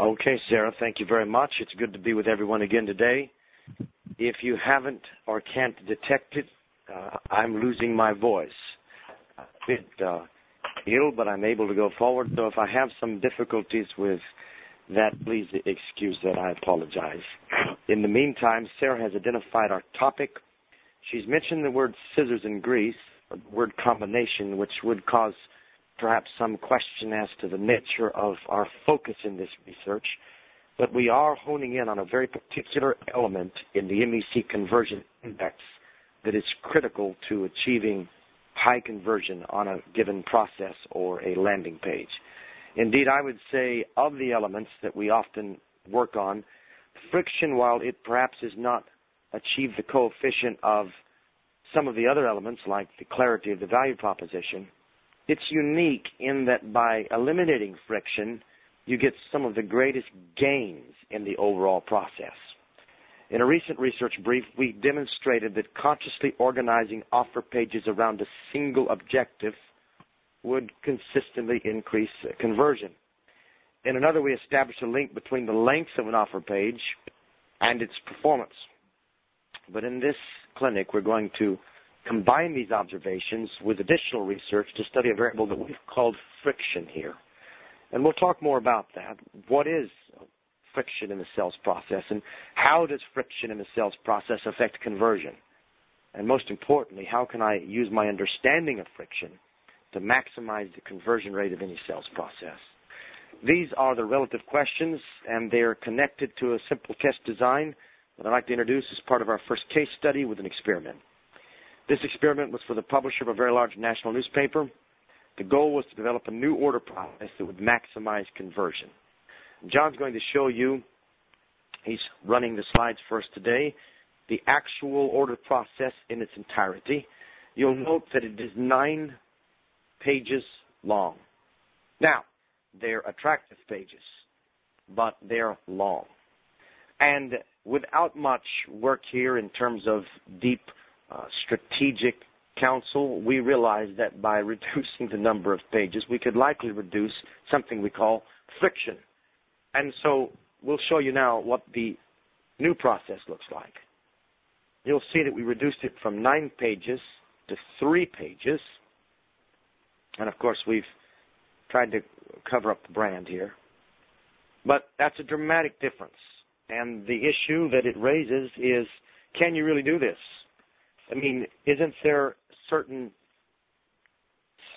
Okay, Sarah, thank you very much. It's good to be with everyone again today. If you haven't or can't detect it, uh, I'm losing my voice. A bit uh, ill, but I'm able to go forward. So if I have some difficulties with that, please excuse that. I apologize. In the meantime, Sarah has identified our topic. She's mentioned the word scissors and grease, a word combination, which would cause perhaps some question as to the nature of our focus in this research. But we are honing in on a very particular element in the MEC conversion index that is critical to achieving high conversion on a given process or a landing page. Indeed, I would say of the elements that we often work on, friction, while it perhaps has not achieved the coefficient of some of the other elements, like the clarity of the value proposition, it's unique in that by eliminating friction, you get some of the greatest gains in the overall process. In a recent research brief, we demonstrated that consciously organizing offer pages around a single objective would consistently increase conversion. In another, we established a link between the length of an offer page and its performance. But in this clinic, we're going to combine these observations with additional research to study a variable that we've called friction here. And we'll talk more about that. What is friction in the sales process and how does friction in the sales process affect conversion? And most importantly, how can I use my understanding of friction to maximize the conversion rate of any sales process? These are the relative questions and they're connected to a simple test design that I'd like to introduce as part of our first case study with an experiment. This experiment was for the publisher of a very large national newspaper. The goal was to develop a new order process that would maximize conversion. John's going to show you, he's running the slides for us today, the actual order process in its entirety. You'll note that it is nine pages long. Now, they're attractive pages, but they're long. And without much work here in terms of deep uh, strategic counsel, we realized that by reducing the number of pages, we could likely reduce something we call friction. And so we'll show you now what the new process looks like. You'll see that we reduced it from nine pages to three pages. And of course, we've tried to cover up the brand here. But that's a dramatic difference. And the issue that it raises is, can you really do this? I mean, isn't there certain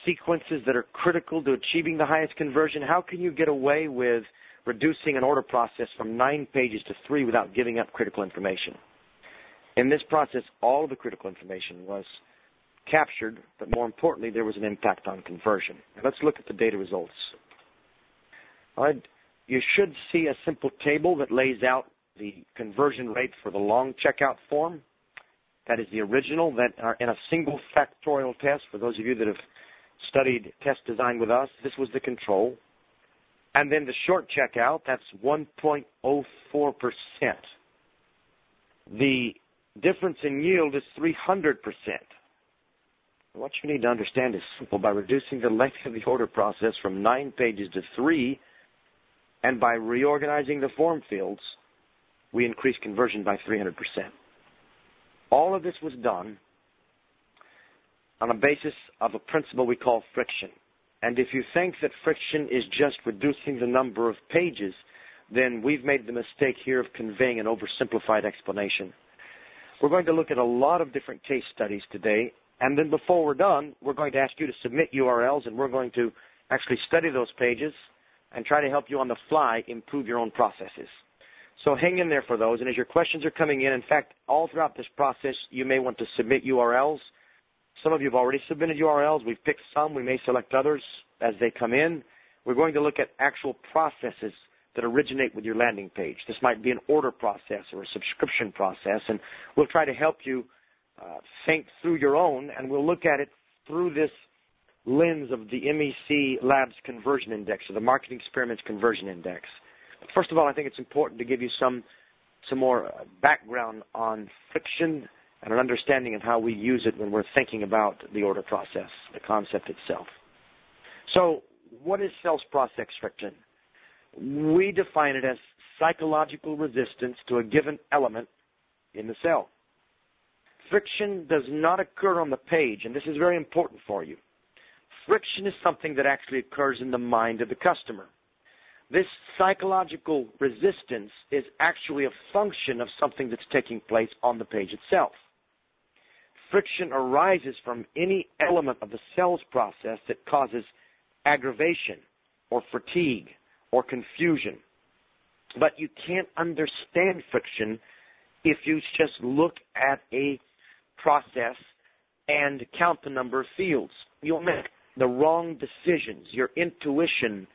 sequences that are critical to achieving the highest conversion? How can you get away with reducing an order process from nine pages to three without giving up critical information? In this process, all of the critical information was captured, but more importantly, there was an impact on conversion. Let's look at the data results. You should see a simple table that lays out the conversion rate for the long checkout form that is the original that are in a single factorial test. For those of you that have studied test design with us, this was the control. And then the short checkout, that's 1.04%. The difference in yield is 300%. What you need to understand is simple. By reducing the length of the order process from nine pages to three, and by reorganizing the form fields, we increase conversion by 300%. All of this was done on a basis of a principle we call friction. And if you think that friction is just reducing the number of pages, then we've made the mistake here of conveying an oversimplified explanation. We're going to look at a lot of different case studies today, and then before we're done, we're going to ask you to submit URLs, and we're going to actually study those pages and try to help you on the fly improve your own processes. So hang in there for those. And as your questions are coming in, in fact, all throughout this process, you may want to submit URLs. Some of you have already submitted URLs. We've picked some. We may select others as they come in. We're going to look at actual processes that originate with your landing page. This might be an order process or a subscription process, and we'll try to help you uh, think through your own, and we'll look at it through this lens of the MEC Labs Conversion Index, or the Marketing Experiments Conversion Index. First of all, I think it's important to give you some some more uh, background on friction and an understanding of how we use it when we're thinking about the order process, the concept itself. So, what is sales process friction? we define it as psychological resistance to a given element in the cell. Friction does not occur on the page, and this is very important for you. Friction is something that actually occurs in the mind of the customer. This psychological resistance is actually a function of something that's taking place on the page itself. Friction arises from any element of the sales process that causes aggravation or fatigue or confusion. But you can't understand friction if you just look at a process and count the number of fields. You'll make the wrong decisions. Your intuition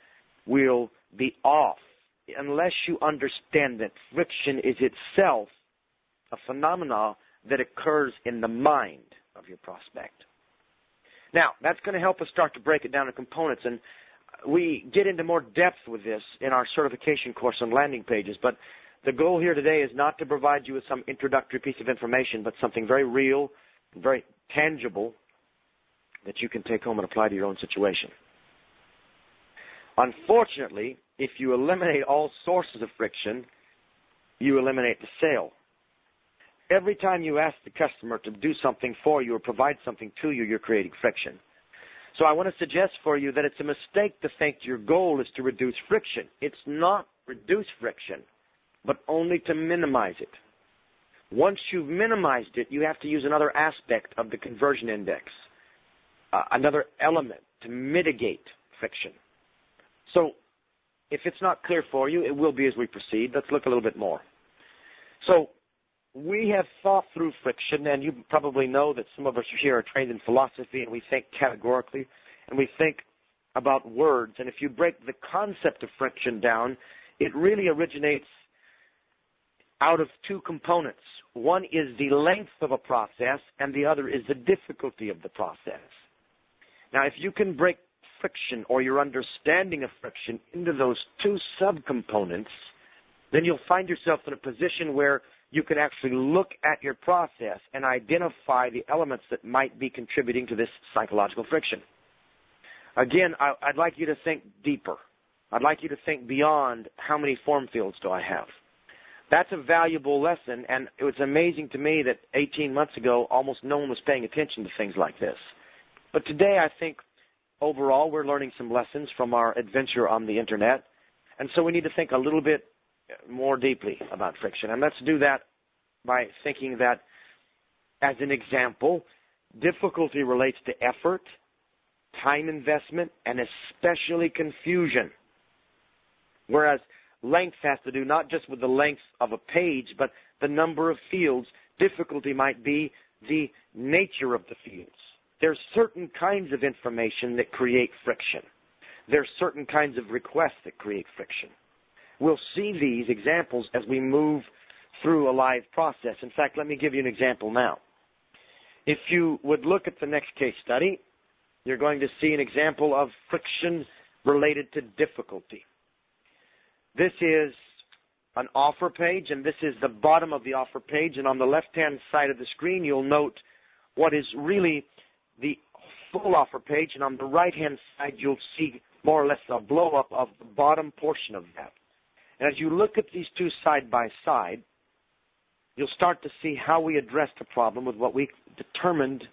will be off unless you understand that friction is itself a phenomena that occurs in the mind of your prospect. Now, that's going to help us start to break it down into components, and we get into more depth with this in our certification course on landing pages, but the goal here today is not to provide you with some introductory piece of information, but something very real, very tangible that you can take home and apply to your own situation. Unfortunately, if you eliminate all sources of friction, you eliminate the sale. Every time you ask the customer to do something for you or provide something to you, you're creating friction. So I want to suggest for you that it's a mistake to think your goal is to reduce friction. It's not reduce friction, but only to minimize it. Once you've minimized it, you have to use another aspect of the conversion index, uh, another element to mitigate friction. So if it's not clear for you, it will be as we proceed. Let's look a little bit more. So we have thought through friction, and you probably know that some of us here are trained in philosophy, and we think categorically, and we think about words. And if you break the concept of friction down, it really originates out of two components. One is the length of a process, and the other is the difficulty of the process. Now, if you can break friction or your understanding of friction into those two subcomponents, then you'll find yourself in a position where you can actually look at your process and identify the elements that might be contributing to this psychological friction. Again, I, would like you to think deeper. I'd like you to think beyond how many form fields do I have. That's a valuable lesson, and it was amazing to me that 18 months ago, almost no one was paying attention to things like this. But today, I think overall we're learning some lessons from our adventure on the internet, and so we need to think a little bit more deeply about friction. And let's do that by thinking that, as an example, difficulty relates to effort, time investment, and especially confusion. Whereas length has to do not just with the length of a page, but the number of fields. Difficulty might be the nature of the fields. There's certain kinds of information that create friction. There's certain kinds of requests that create friction. We'll see these examples as we move through a live process. In fact, let me give you an example now. If you would look at the next case study, you're going to see an example of friction related to difficulty. This is an offer page, and this is the bottom of the offer page. And on the left-hand side of the screen, you'll note what is really the full offer page, and on the right-hand side, you'll see more or less a blow-up of the bottom portion of that. And as you look at these two side by side, you'll start to see how we addressed the problem with what we determined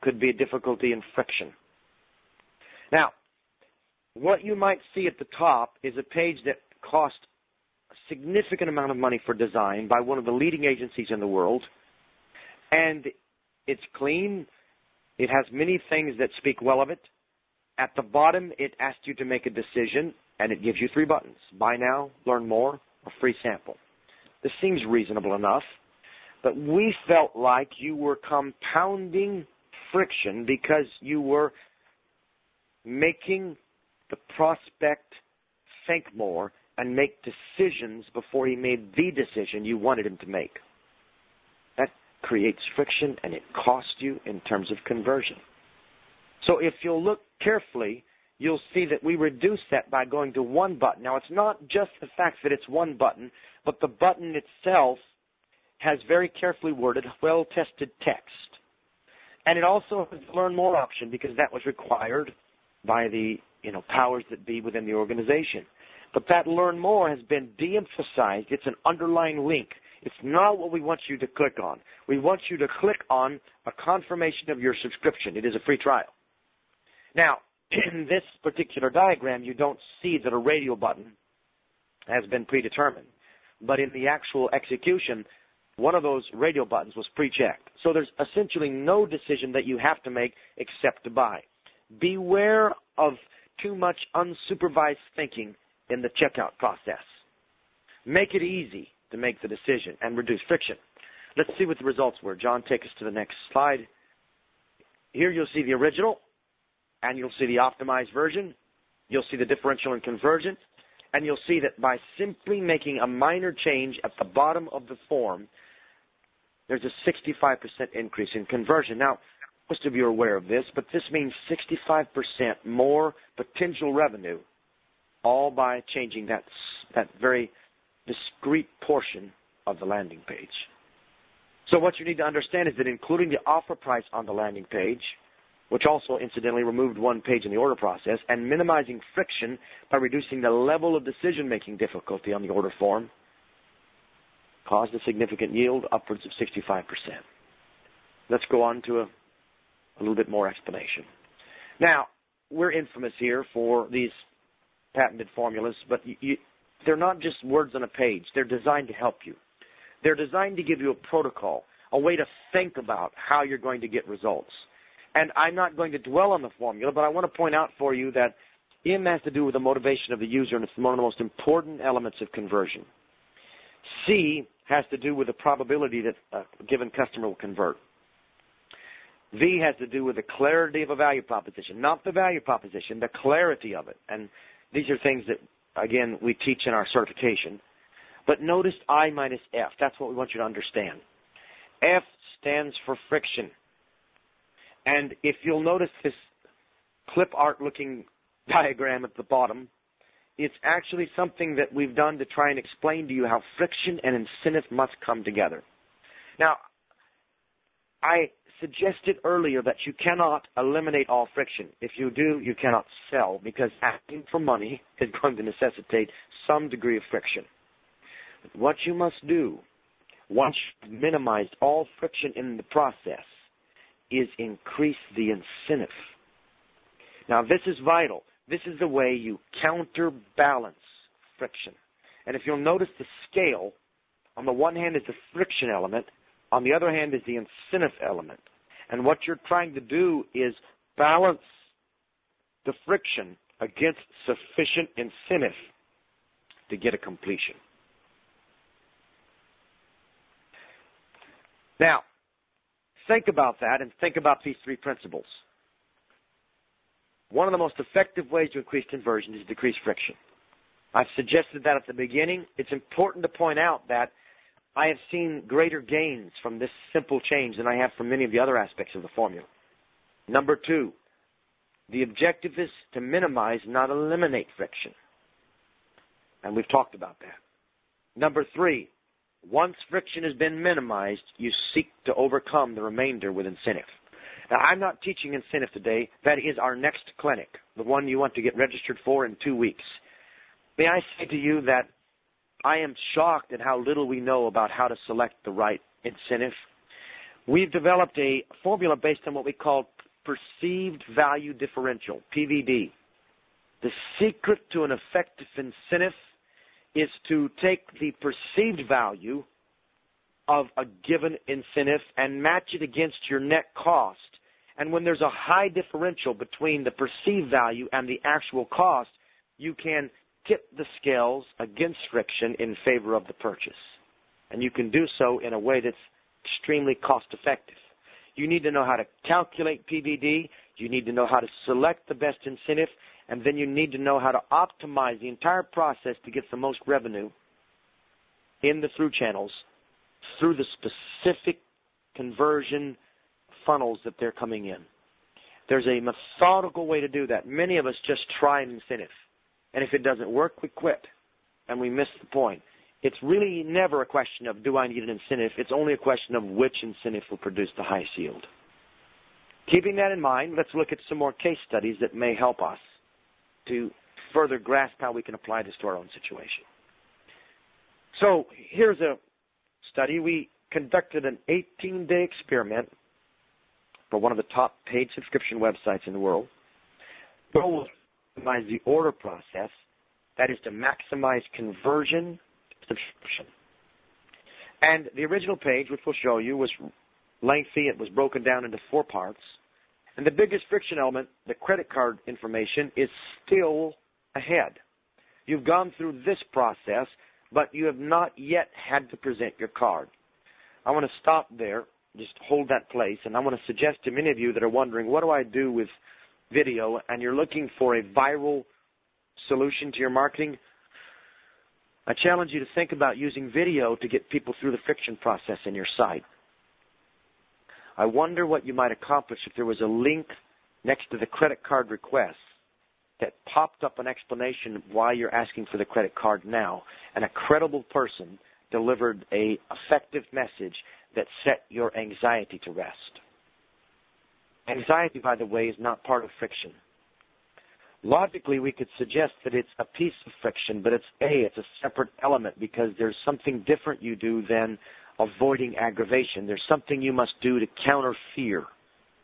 could be a difficulty in friction. Now, what you might see at the top is a page that cost a significant amount of money for design by one of the leading agencies in the world, and it's clean. It has many things that speak well of it. At the bottom, it asks you to make a decision and it gives you three buttons buy now, learn more, or free sample. This seems reasonable enough, but we felt like you were compounding friction because you were making the prospect think more and make decisions before he made the decision you wanted him to make. Creates friction and it costs you in terms of conversion. So if you'll look carefully, you'll see that we reduce that by going to one button. Now, it's not just the fact that it's one button, but the button itself has very carefully worded, well-tested text. And it also has the learn more option because that was required by the you know powers that be within the organization. But that learn more has been de-emphasized. It's an underlying link. It's not what we want you to click on. We want you to click on a confirmation of your subscription. It is a free trial. Now, in this particular diagram, you don't see that a radio button has been predetermined. But in the actual execution, one of those radio buttons was pre-checked. So there's essentially no decision that you have to make except to buy. Beware of too much unsupervised thinking in the checkout process. Make it easy to make the decision and reduce friction. Let's see what the results were. John, take us to the next slide. Here you'll see the original, and you'll see the optimized version. You'll see the differential and convergent, and you'll see that by simply making a minor change at the bottom of the form, there's a 65% increase in conversion. Now, most of you are aware of this, but this means 65% more potential revenue, all by changing that, that very discrete portion of the landing page. So what you need to understand is that including the offer price on the landing page, which also incidentally removed one page in the order process, and minimizing friction by reducing the level of decision-making difficulty on the order form, caused a significant yield upwards of 65%. Let's go on to a, a little bit more explanation. Now, we're infamous here for these patented formulas, but you, they're not just words on a page. They're designed to help you. They're designed to give you a protocol, a way to think about how you're going to get results. And I'm not going to dwell on the formula, but I want to point out for you that M has to do with the motivation of the user, and it's one of the most important elements of conversion. C has to do with the probability that a given customer will convert. V has to do with the clarity of a value proposition, not the value proposition, the clarity of it. And these are things that, again, we teach in our certification. But notice I minus F. That's what we want you to understand. F stands for friction. And if you'll notice this clip art looking diagram at the bottom, it's actually something that we've done to try and explain to you how friction and incentive must come together. Now, I suggested earlier that you cannot eliminate all friction. If you do, you cannot sell because asking for money is going to necessitate some degree of friction. What you must do, once you've minimized all friction in the process, is increase the incentive. Now, this is vital. This is the way you counterbalance friction. And if you'll notice the scale, on the one hand is the friction element, on the other hand is the incentive element. And what you're trying to do is balance the friction against sufficient incentive to get a completion. Now, think about that and think about these three principles. One of the most effective ways to increase conversion is to decrease friction. I've suggested that at the beginning. It's important to point out that I have seen greater gains from this simple change than I have from many of the other aspects of the formula. Number two, the objective is to minimize, not eliminate friction. And we've talked about that. Number three, once friction has been minimized, you seek to overcome the remainder with incentive. Now, I'm not teaching incentive today. That is our next clinic, the one you want to get registered for in two weeks. May I say to you that I am shocked at how little we know about how to select the right incentive. We've developed a formula based on what we call perceived value differential, PVD. The secret to an effective incentive is to take the perceived value of a given incentive and match it against your net cost and when there's a high differential between the perceived value and the actual cost, you can tip the scales against friction in favor of the purchase. And you can do so in a way that's extremely cost effective. You need to know how to calculate PVD. You need to know how to select the best incentive. And then you need to know how to optimize the entire process to get the most revenue in the through channels through the specific conversion funnels that they're coming in. There's a methodical way to do that. Many of us just try an incentive. And if it doesn't work, we quit. And we miss the point. It's really never a question of do I need an incentive? It's only a question of which incentive will produce the highest yield. Keeping that in mind, let's look at some more case studies that may help us to further grasp how we can apply this to our own situation. So here's a study. We conducted an 18-day experiment for one of the top paid subscription websites in the world. The goal was to optimize the order process, that is to maximize conversion subscription. And the original page, which we'll show you, was lengthy. It was broken down into four parts. And the biggest friction element, the credit card information, is still ahead. You've gone through this process, but you have not yet had to present your card. I want to stop there, just hold that place, and I want to suggest to many of you that are wondering, what do I do with video, and you're looking for a viral solution to your marketing, I challenge you to think about using video to get people through the friction process in your site. I wonder what you might accomplish if there was a link next to the credit card request that popped up an explanation of why you're asking for the credit card now, and a credible person delivered a effective message that set your anxiety to rest. Anxiety, by the way, is not part of friction. Logically, we could suggest that it's a piece of friction, but it's A, it's a separate element because there's something different you do than avoiding aggravation. There's something you must do to counter fear.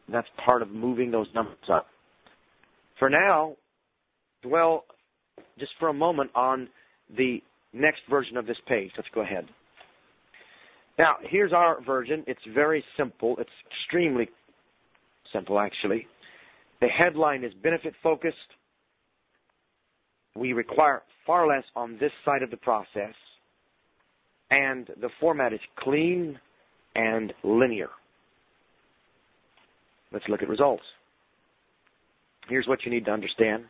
And that's part of moving those numbers up. For now, dwell just for a moment on the next version of this page. Let's go ahead. Now, here's our version. It's very simple. It's extremely simple, actually. The headline is benefit focused. We require far less on this side of the process, and the format is clean and linear. Let's look at results. Here's what you need to understand.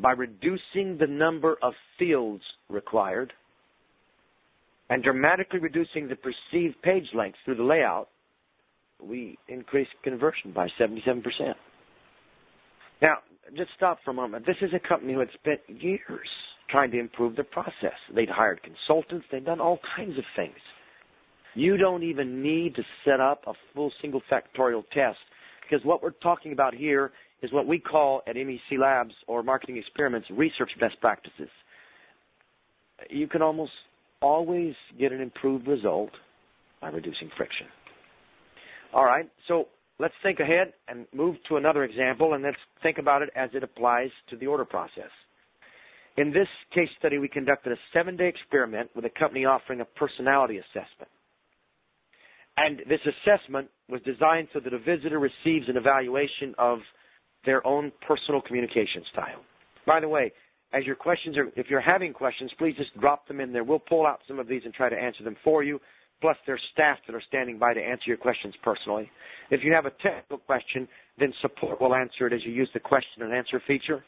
By reducing the number of fields required and dramatically reducing the perceived page length through the layout, we increased conversion by 77%. Now, just stop for a moment. This is a company who had spent years trying to improve their process. They'd hired consultants. They'd done all kinds of things. You don't even need to set up a full single factorial test because what we're talking about here is what we call at MEC Labs or Marketing Experiments research best practices. You can almost always get an improved result by reducing friction. All right, so let's think ahead and move to another example, and let's think about it as it applies to the order process. In this case study, we conducted a seven day experiment with a company offering a personality assessment. And this assessment was designed so that a visitor receives an evaluation of their own personal communication style. By the way, as your questions are, if you're having questions, please just drop them in there. We'll pull out some of these and try to answer them for you. Plus, there's staff that are standing by to answer your questions personally. If you have a technical question, then support will answer it as you use the question and answer feature.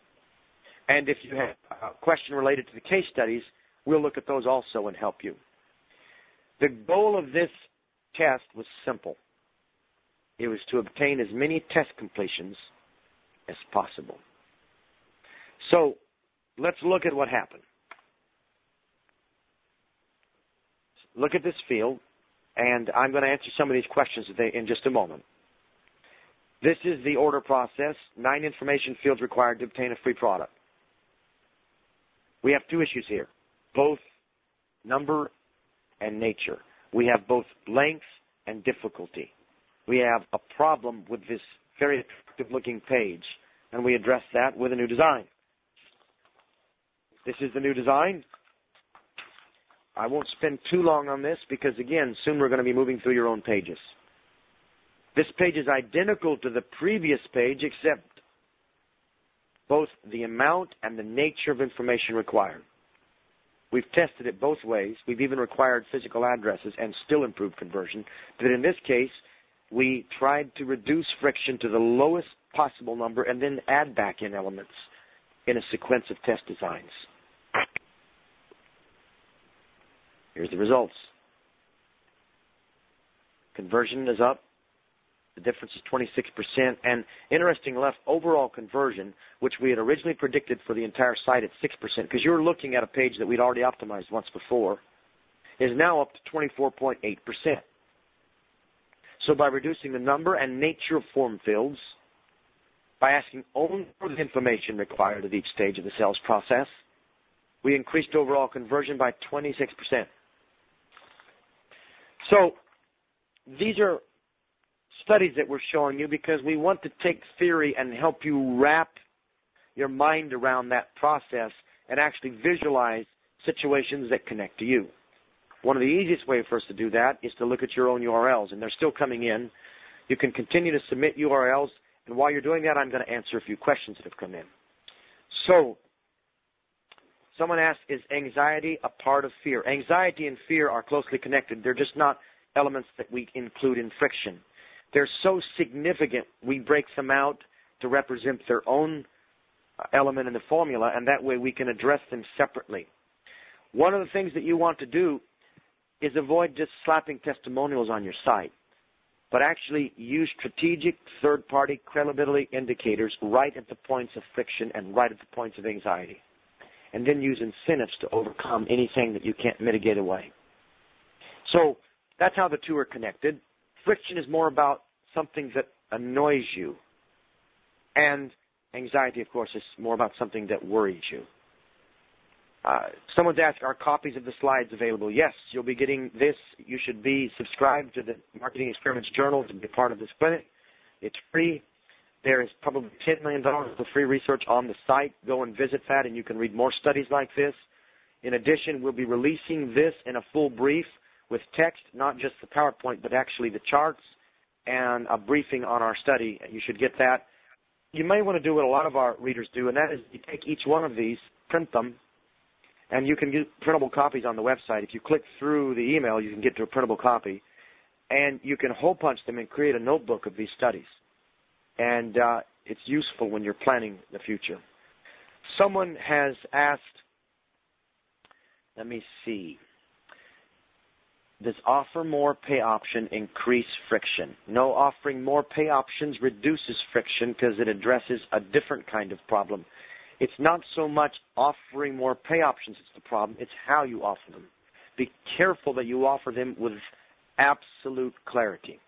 And if you have a question related to the case studies, we'll look at those also and help you. The goal of this test was simple. It was to obtain as many test completions as possible. So let's look at what happened. Look at this field, and I'm going to answer some of these questions in just a moment. This is the order process. Nine information fields required to obtain a free product. We have two issues here, both number and nature. We have both length and difficulty. We have a problem with this very attractive looking page, and we address that with a new design. This is the new design. I won't spend too long on this because, again, soon we're going to be moving through your own pages. This page is identical to the previous page except both the amount and the nature of information required. We've tested it both ways. We've even required physical addresses and still improved conversion. But in this case, we tried to reduce friction to the lowest possible number and then add back in elements in a sequence of test designs. Here's the results. Conversion is up the difference is 26%. And interesting enough, overall conversion, which we had originally predicted for the entire site at 6%, because you're looking at a page that we'd already optimized once before, is now up to 24.8%. So by reducing the number and nature of form fields, by asking only for the information required at each stage of the sales process, we increased overall conversion by 26%. So these are studies that we're showing you because we want to take theory and help you wrap your mind around that process and actually visualize situations that connect to you. One of the easiest ways for us to do that is to look at your own URLs, and they're still coming in. You can continue to submit URLs, and while you're doing that, I'm going to answer a few questions that have come in. So, someone asked, is anxiety a part of fear? Anxiety and fear are closely connected. They're just not elements that we include in friction. They're so significant, we break them out to represent their own uh, element in the formula, and that way we can address them separately. One of the things that you want to do is avoid just slapping testimonials on your site, but actually use strategic third party credibility indicators right at the points of friction and right at the points of anxiety. And then use incentives to overcome anything that you can't mitigate away. So that's how the two are connected. Friction is more about something that annoys you. And anxiety, of course, is more about something that worries you. Uh, someone's asked, are copies of the slides available? Yes, you'll be getting this. You should be subscribed to the Marketing Experiments Journal to be part of this clinic. It's free. There is probably $10 million of free research on the site. Go and visit that, and you can read more studies like this. In addition, we'll be releasing this in a full brief with text, not just the PowerPoint, but actually the charts and a briefing on our study. You should get that. You may want to do what a lot of our readers do, and that is you take each one of these, print them, and you can get printable copies on the website. If you click through the email, you can get to a printable copy, and you can hole punch them and create a notebook of these studies. And uh, it's useful when you're planning the future. Someone has asked, let me see. Does offer more pay option increase friction? No, offering more pay options reduces friction because it addresses a different kind of problem. It's not so much offering more pay options that's the problem, it's how you offer them. Be careful that you offer them with absolute clarity.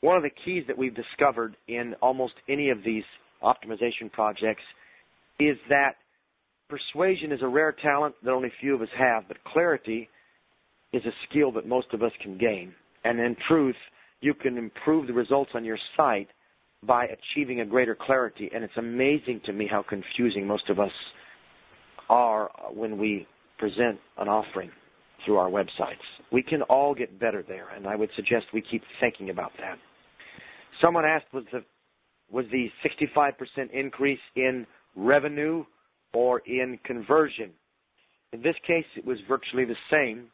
One of the keys that we've discovered in almost any of these optimization projects is that persuasion is a rare talent that only few of us have, but clarity is a skill that most of us can gain. And in truth, you can improve the results on your site by achieving a greater clarity. And it's amazing to me how confusing most of us are when we present an offering through our websites. We can all get better there, and I would suggest we keep thinking about that. Someone asked, was the was the 65% increase in revenue or in conversion? In this case, it was virtually the same.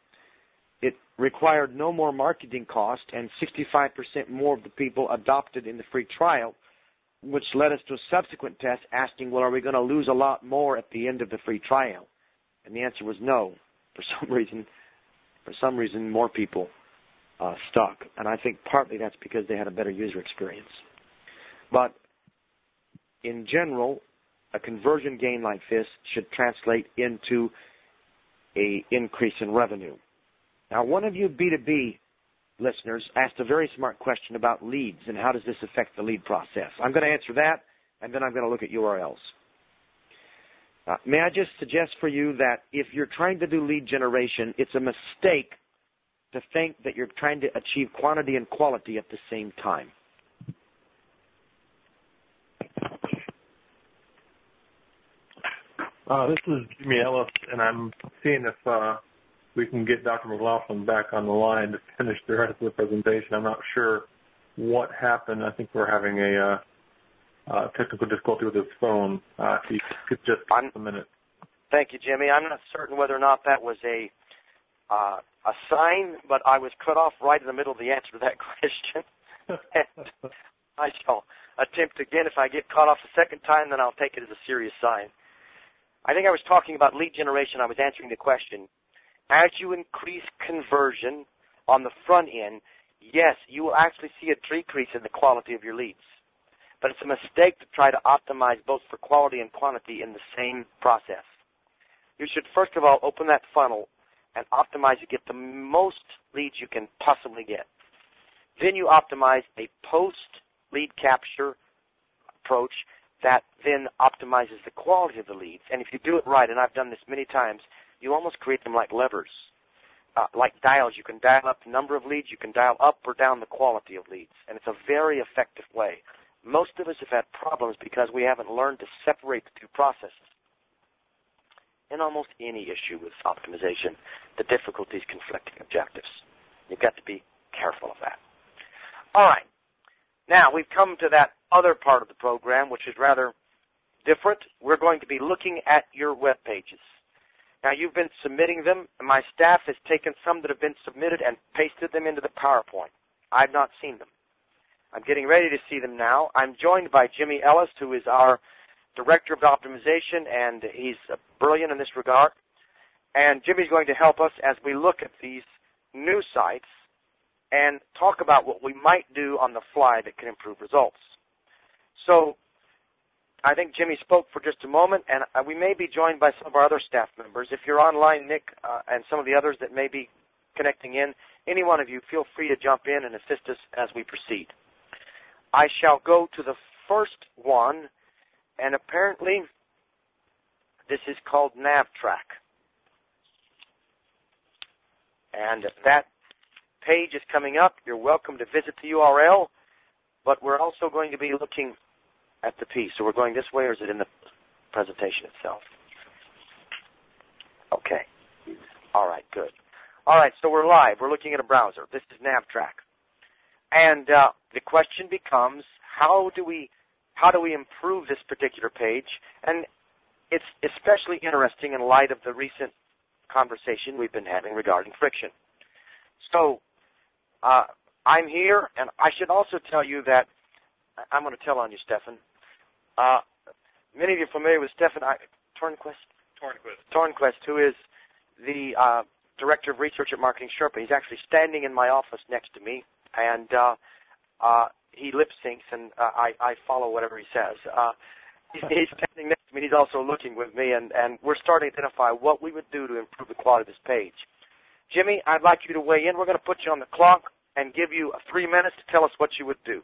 It required no more marketing cost, and 65% more of the people adopted in the free trial, which led us to a subsequent test asking, well, are we going to lose a lot more at the end of the free trial? And the answer was no. For some reason, for some reason, more people uh, stuck, and I think partly that's because they had a better user experience. But in general, a conversion gain like this should translate into a increase in revenue. Now, one of you B2B listeners asked a very smart question about leads and how does this affect the lead process. I'm going to answer that, and then I'm going to look at URLs. Uh, may I just suggest for you that if you're trying to do lead generation, it's a mistake to think that you're trying to achieve quantity and quality at the same time. Uh, this is Jimmy Ellis, and I'm seeing if uh, we can get Dr. McGlaughlin back on the line to finish the rest of the presentation. I'm not sure what happened. I think we're having a uh, uh, technical difficulty with his phone. Uh, if you could just a minute. Thank you, Jimmy. I'm not certain whether or not that was a uh, a sign, but I was cut off right in the middle of the answer to that question. and I shall attempt again. If I get caught off a second time, then I'll take it as a serious sign. I think I was talking about lead generation. I was answering the question as you increase conversion on the front end, yes, you will actually see a decrease in the quality of your leads. But it's a mistake to try to optimize both for quality and quantity in the same process. You should first of all open that funnel and optimize to get the most leads you can possibly get. Then you optimize a post lead capture approach that then optimizes the quality of the leads. And if you do it right, and I've done this many times, you almost create them like levers, uh, like dials. You can dial up the number of leads, you can dial up or down the quality of leads, and it's a very effective way. Most of us have had problems because we haven't learned to separate the two processes. In almost any issue with optimization, the difficulty is conflicting objectives. You've got to be careful of that. All right. Now, we've come to that other part of the program, which is rather different. We're going to be looking at your web pages. Now, you've been submitting them, and my staff has taken some that have been submitted and pasted them into the PowerPoint. I've not seen them. I'm getting ready to see them now. I'm joined by Jimmy Ellis, who is our Director of Optimization, and he's brilliant in this regard. And Jimmy's going to help us as we look at these new sites and talk about what we might do on the fly that can improve results. So I think Jimmy spoke for just a moment, and uh, we may be joined by some of our other staff members. If you're online, Nick, uh, and some of the others that may be connecting in, any one of you, feel free to jump in and assist us as we proceed. I shall go to the first one, and apparently this is called NavTrack. And that page is coming up. You're welcome to visit the URL, but we're also going to be looking at the piece. So we're going this way, or is it in the presentation itself? Okay. All right, good. All right, so we're live. We're looking at a browser. This is NavTrack. And uh, the question becomes, how do we how do we improve this particular page? And it's especially interesting in light of the recent conversation we've been having regarding friction. So uh, I'm here, and I should also tell you that I'm going to tell on you, Stefan. Uh, many of you are familiar with Stefan I, Tornquist. Tornquist. Tornquist, who is the uh, director of research at Marketing Sherpa. He's actually standing in my office next to me, and uh, uh, he lip syncs, and uh, I, I follow whatever he says. Uh, he's, standing next to me. He's also looking with me, and, and we're starting to identify what we would do to improve the quality of this page. Jimmy, I'd like you to weigh in. We're going to put you on the clock and give you three minutes to tell us what you would do.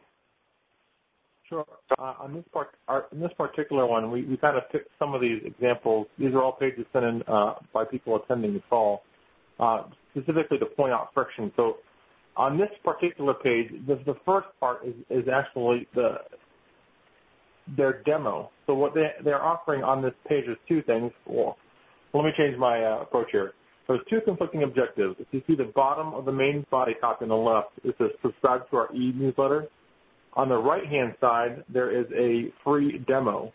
Sure. Uh, on this part, our, in this particular one, we, we kind of picked some of these examples. These are all pages sent in uh, by people attending the call, uh, specifically to point out friction. So on this particular page, the, the first part is, is actually the their demo. So what they, they're offering on this page is two things. Well, let me change my uh, approach here. There's two conflicting objectives. If you see the bottom of the main body copy on the left, it says subscribe to our e-newsletter. On the right-hand side, there is a free demo.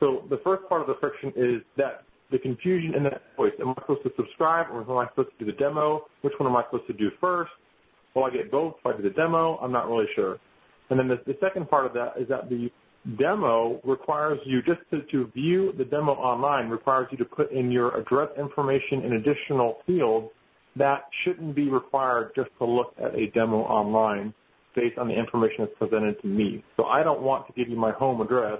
So the first part of the friction is that the confusion in that choice. Am I supposed to subscribe or am I supposed to do the demo? Which one am I supposed to do first? Will I get both if I do the demo? I'm not really sure. And then the, the second part of that is that the demo requires you just to, to view the demo online requires you to put in your address information in additional fields that shouldn't be required just to look at a demo online based on the information that's presented to me. So I don't want to give you my home address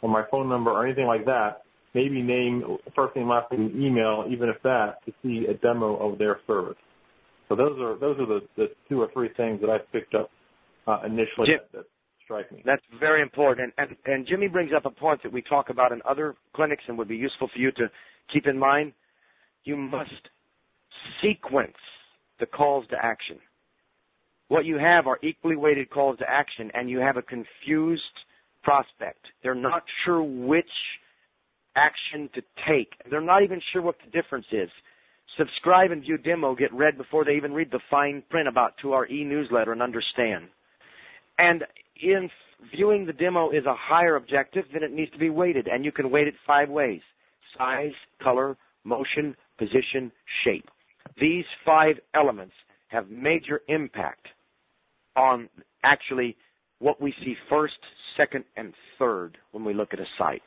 or my phone number or anything like that. Maybe name, first name, last name, email, even if that, to see a demo of their service. So those are those are the, the two or three things that I picked up uh, initially Jim, that, that strike me. That's very important. And, and, and Jimmy brings up a point that we talk about in other clinics and would be useful for you to keep in mind. You must sequence the calls to action. What you have are equally weighted calls to action, and you have a confused prospect. They're not sure which action to take. They're not even sure what the difference is. Subscribe and view demo get read before they even read the fine print about to our e-newsletter and understand. And in viewing the demo is a higher objective, then it needs to be weighted, and you can weight it five ways. Size, color, motion, position, shape. These five elements have major impact on actually what we see first, second, and third when we look at a site.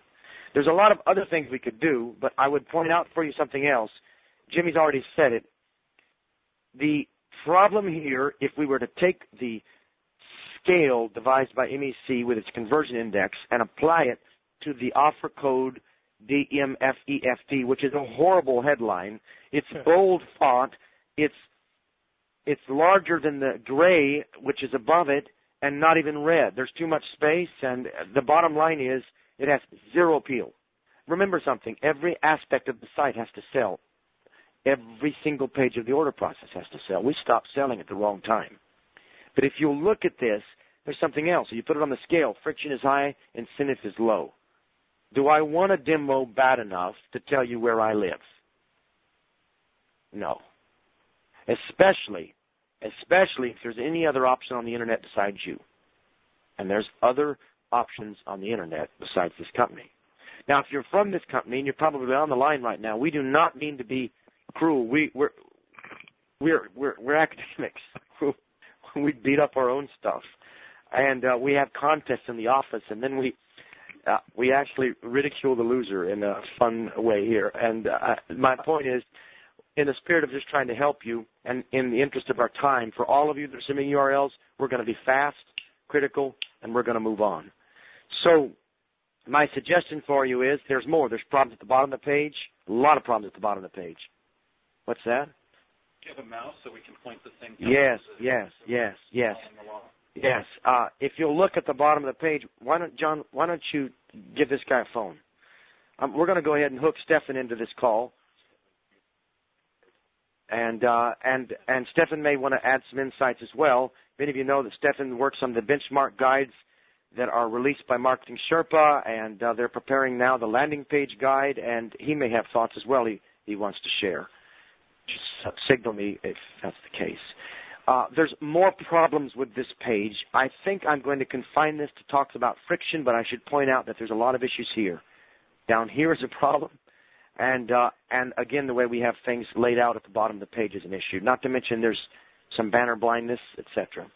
There's a lot of other things we could do, but I would point out for you something else. Jimmy's already said it. The problem here, if we were to take the scale devised by MEC with its conversion index and apply it to the offer code DMFEFT, which is a horrible headline. It's bold font. It's it's larger than the gray, which is above it, and not even red. There's too much space, and the bottom line is it has zero appeal. Remember something, every aspect of the site has to sell. Every single page of the order process has to sell. We stopped selling at the wrong time. But if you look at this, there's something else. You put it on the scale. Friction is high, incentive is low. Do I want a demo bad enough to tell you where I live? No. Especially, especially if there's any other option on the internet besides you. And there's other options on the internet besides this company. Now, if you're from this company and you're probably on the line right now, we do not mean to be cruel. We, we're, we're, we're, we're academics. we beat up our own stuff. And uh, we have contests in the office, and then we uh, we actually ridicule the loser in a fun way here. And uh, my point is, in the spirit of just trying to help you, and in the interest of our time, for all of you that are submitting URLs, we're going to be fast, critical, and we're going to move on. So, my suggestion for you is there's more. There's problems at the bottom of the page. A lot of problems at the bottom of the page. What's that? Do you have a mouse so we can point the thing? Yes, yes, yes, yes. Yes. Uh, if you'll look at the bottom of the page, why don't John? Why don't you give this guy a phone? Um, we're going to go ahead and hook Stefan into this call, and uh, and and Stefan may want to add some insights as well. Many of you know that Stefan works on the benchmark guides that are released by Marketing Sherpa, and uh, they're preparing now the landing page guide, and he may have thoughts as well. He he wants to share. Just signal me if that's the case. Uh, there's more problems with this page. I think I'm going to confine this to talks about friction, but I should point out that there's a lot of issues here. Down here is a problem, and uh, and again the way we have things laid out at the bottom of the page is an issue. Not to mention there's some banner blindness, etc.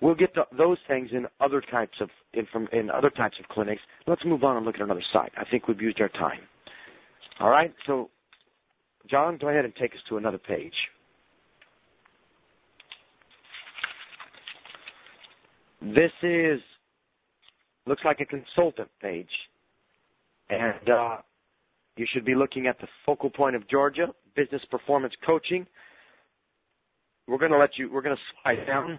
We'll get to those things in other types of in other types of clinics. Let's move on and look at another site. I think we've used our time. All right, so John, go ahead and take us to another page. This is looks like a consultant page, and uh, you should be looking at the focal point of Georgia business performance coaching. We're going to let you. We're going to slide down.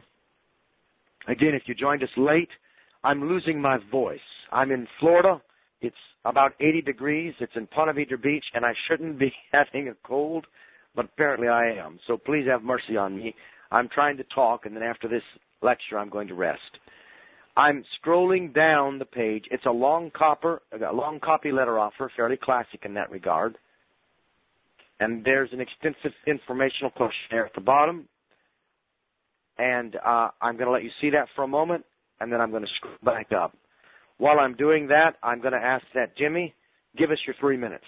Again, if you joined us late, I'm losing my voice. I'm in Florida. It's about 80 degrees. It's in Ponte Vedra Beach, and I shouldn't be having a cold, but apparently I am. So please have mercy on me. I'm trying to talk, and then after this lecture, I'm going to rest. I'm scrolling down the page. It's a long copper, a long copy letter offer, fairly classic in that regard. And there's an extensive informational questionnaire at the bottom. And uh, I'm going to let you see that for a moment, and then I'm going to scroll back up. While I'm doing that, I'm going to ask that Jimmy give us your three minutes.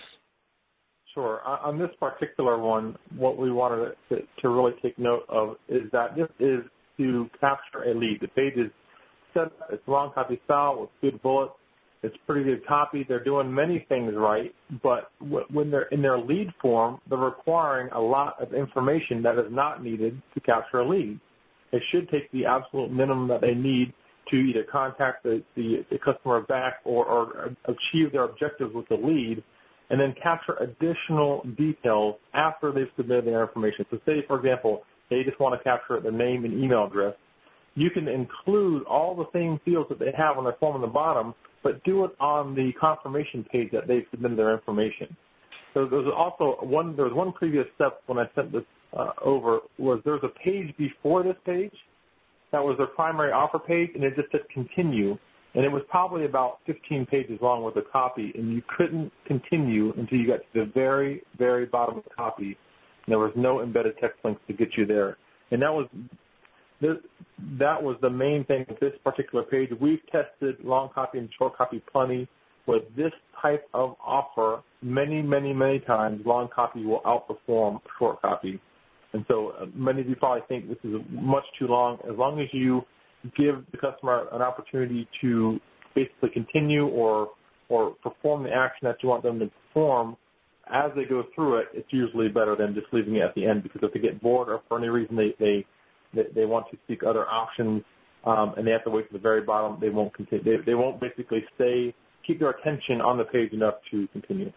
Sure. On this particular one, what we wanted to, to really take note of is that this is to capture a lead. The page is set, up, it's long copy style with good bullets. It's pretty good copy. They're doing many things right, but when they're in their lead form, they're requiring a lot of information that is not needed to capture a lead. It should take the absolute minimum that they need to either contact the, the, the customer back or, or achieve their objectives with the lead and then capture additional details after they've submitted their information. So say, for example, they just want to capture their name and email address. You can include all the same fields that they have on their form on the bottom, but do it on the confirmation page that they've submitted their information. So there's also one, there was one previous step when I sent this uh, over was there's a page before this page that was their primary offer page, and it just said continue. And it was probably about 15 pages long with a copy, and you couldn't continue until you got to the very, very bottom of the copy. And there was no embedded text links to get you there. And that was this, that was the main thing with this particular page. We've tested long copy and short copy plenty. With this type of offer, many, many, many times, long copy will outperform short copy. And so uh, many of you probably think this is much too long. As long as you give the customer an opportunity to basically continue or or perform the action that you want them to perform as they go through it, it's usually better than just leaving it at the end because if they get bored or for any reason they they they, want to seek other options um, and they have to wait to the very bottom, they won't continue. They, they won't basically stay keep their attention on the page enough to continue.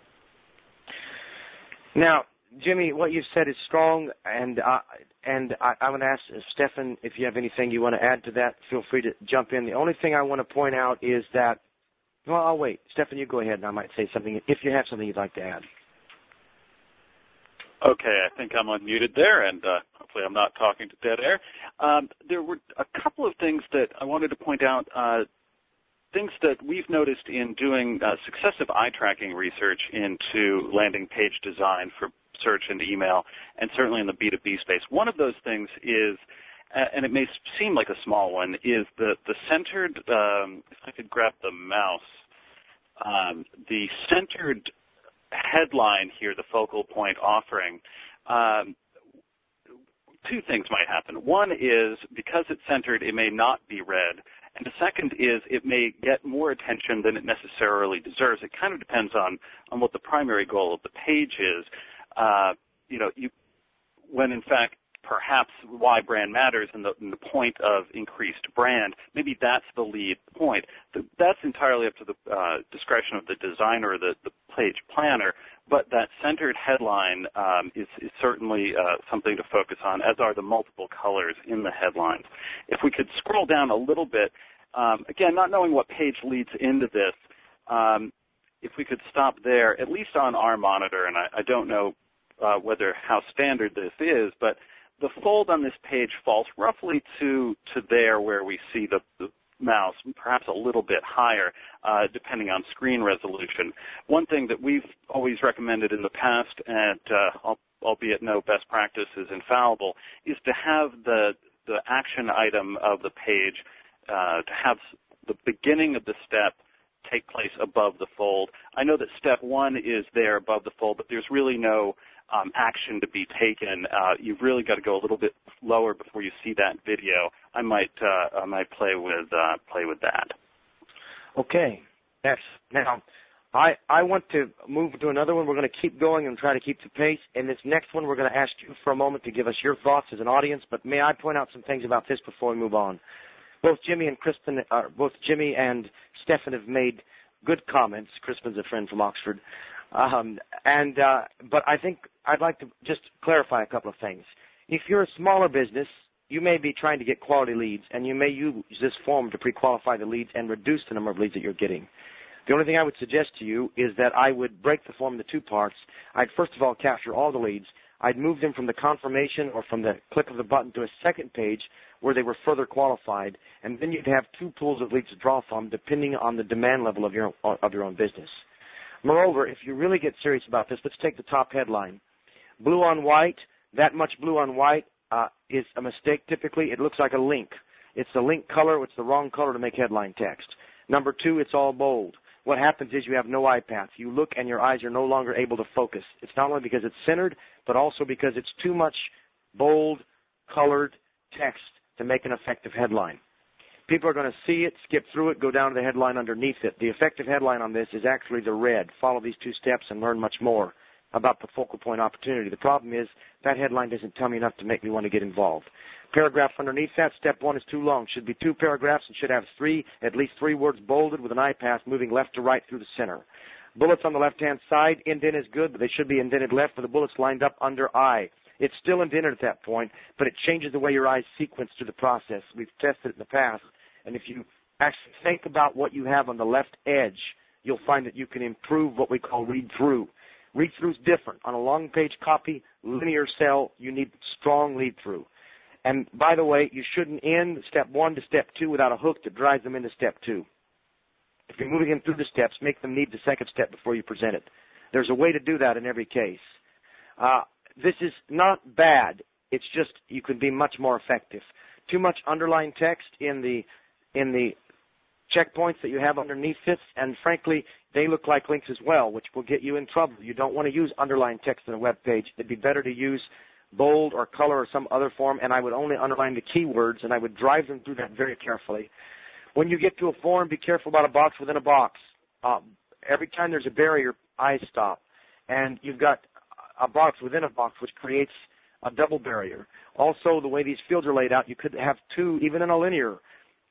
Now, Jimmy, what you've said is strong, and uh, and I, I would ask Stefan if you have anything you want to add to that. Feel free to jump in. The only thing I want to point out is that, well, I'll wait. Stefan, you go ahead, and I might say something if you have something you'd like to add. Okay, I think I'm unmuted there, and uh, hopefully I'm not talking to dead air. Um, there were a couple of things that I wanted to point out. Uh, things that we've noticed in doing uh, successive eye tracking research into landing page design for search and email, and certainly in the B2B space. One of those things is, and it may seem like a small one, is the, the centered, um, if I could grab the mouse, um, the centered headline here, the focal point offering, um, two things might happen. One is because it's centered, it may not be read. And the second is it may get more attention than it necessarily deserves. It kind of depends on, on what the primary goal of the page is uh, you know, you, when in fact perhaps why brand matters and the, and the, point of increased brand, maybe that's the lead point. That's entirely up to the uh, discretion of the designer the, the page planner, but that centered headline um, is, is, certainly uh, something to focus on, as are the multiple colors in the headlines. If we could scroll down a little bit, um, again, not knowing what page leads into this, um, if we could stop there, at least on our monitor, and I, I don't know uh, whether how standard this is, but the fold on this page falls roughly to to there where we see the, the mouse, perhaps a little bit higher, uh, depending on screen resolution. One thing that we've always recommended in the past, and uh, albeit no best practice is infallible, is to have the the action item of the page uh, to have the beginning of the step take place above the fold. I know that step one is there above the fold, but there's really no um, action to be taken. Uh, you've really got to go a little bit lower before you see that video. I might uh, I might play with uh, play with that. Okay. Yes. Now, I I want to move to another one. We're going to keep going and try to keep the pace. And this next one, we're going to ask you for a moment to give us your thoughts as an audience. But may I point out some things about this before we move on? Both Jimmy and Crispin, uh, both Jimmy and Stefan have made good comments. Crispin's a friend from Oxford. Um, and uh, but I think I'd like to just clarify a couple of things. If you're a smaller business, you may be trying to get quality leads, and you may use this form to pre-qualify the leads and reduce the number of leads that you're getting. The only thing I would suggest to you is that I would break the form into two parts. I'd first of all capture all the leads. I'd move them from the confirmation or from the click of the button to a second page where they were further qualified, and then you'd have two pools of leads to draw from depending on the demand level of your of your own business. Moreover, if you really get serious about this, let's take the top headline. Blue on white, that much blue on white uh, is a mistake typically. It looks like a link. It's the link color, it's the wrong color to make headline text. Number two, it's all bold. What happens is you have no eye path. You look and your eyes are no longer able to focus. It's not only because it's centered, but also because it's too much bold, colored text to make an effective headline. People are going to see it, skip through it, go down to the headline underneath it. The effective headline on this is actually the red. Follow these two steps and learn much more about the focal point opportunity. The problem is that headline doesn't tell me enough to make me want to get involved. Paragraph underneath that, step one is too long. Should be two paragraphs and should have three, at least three words bolded with an eye path moving left to right through the center. Bullets on the left-hand side, indent is good, but they should be indented left with the bullets lined up under I. It's still indented at that point, but it changes the way your eyes sequence through the process. We've tested it in the past and if you actually think about what you have on the left edge, you'll find that you can improve what we call read through. Read through is different. On a long page copy, linear sell, you need strong lead through. And by the way, you shouldn't end step one to step two without a hook that drives them into step two. If you're moving them through the steps, make them need the second step before you present it. There's a way to do that in every case. Uh, this is not bad. It's just you can be much more effective. Too much underlined text in the in the checkpoints that you have underneath this, and frankly, they look like links as well, which will get you in trouble. You don't want to use underlined text in a web page. It'd be better to use bold or color or some other form, and I would only underline the keywords, and I would drive them through that very carefully. When you get to a form, be careful about a box within a box. Um, every time there's a barrier, eyes stop. And you've got a box within a box, which creates a double barrier. Also, the way these fields are laid out, you could have two, even in a linear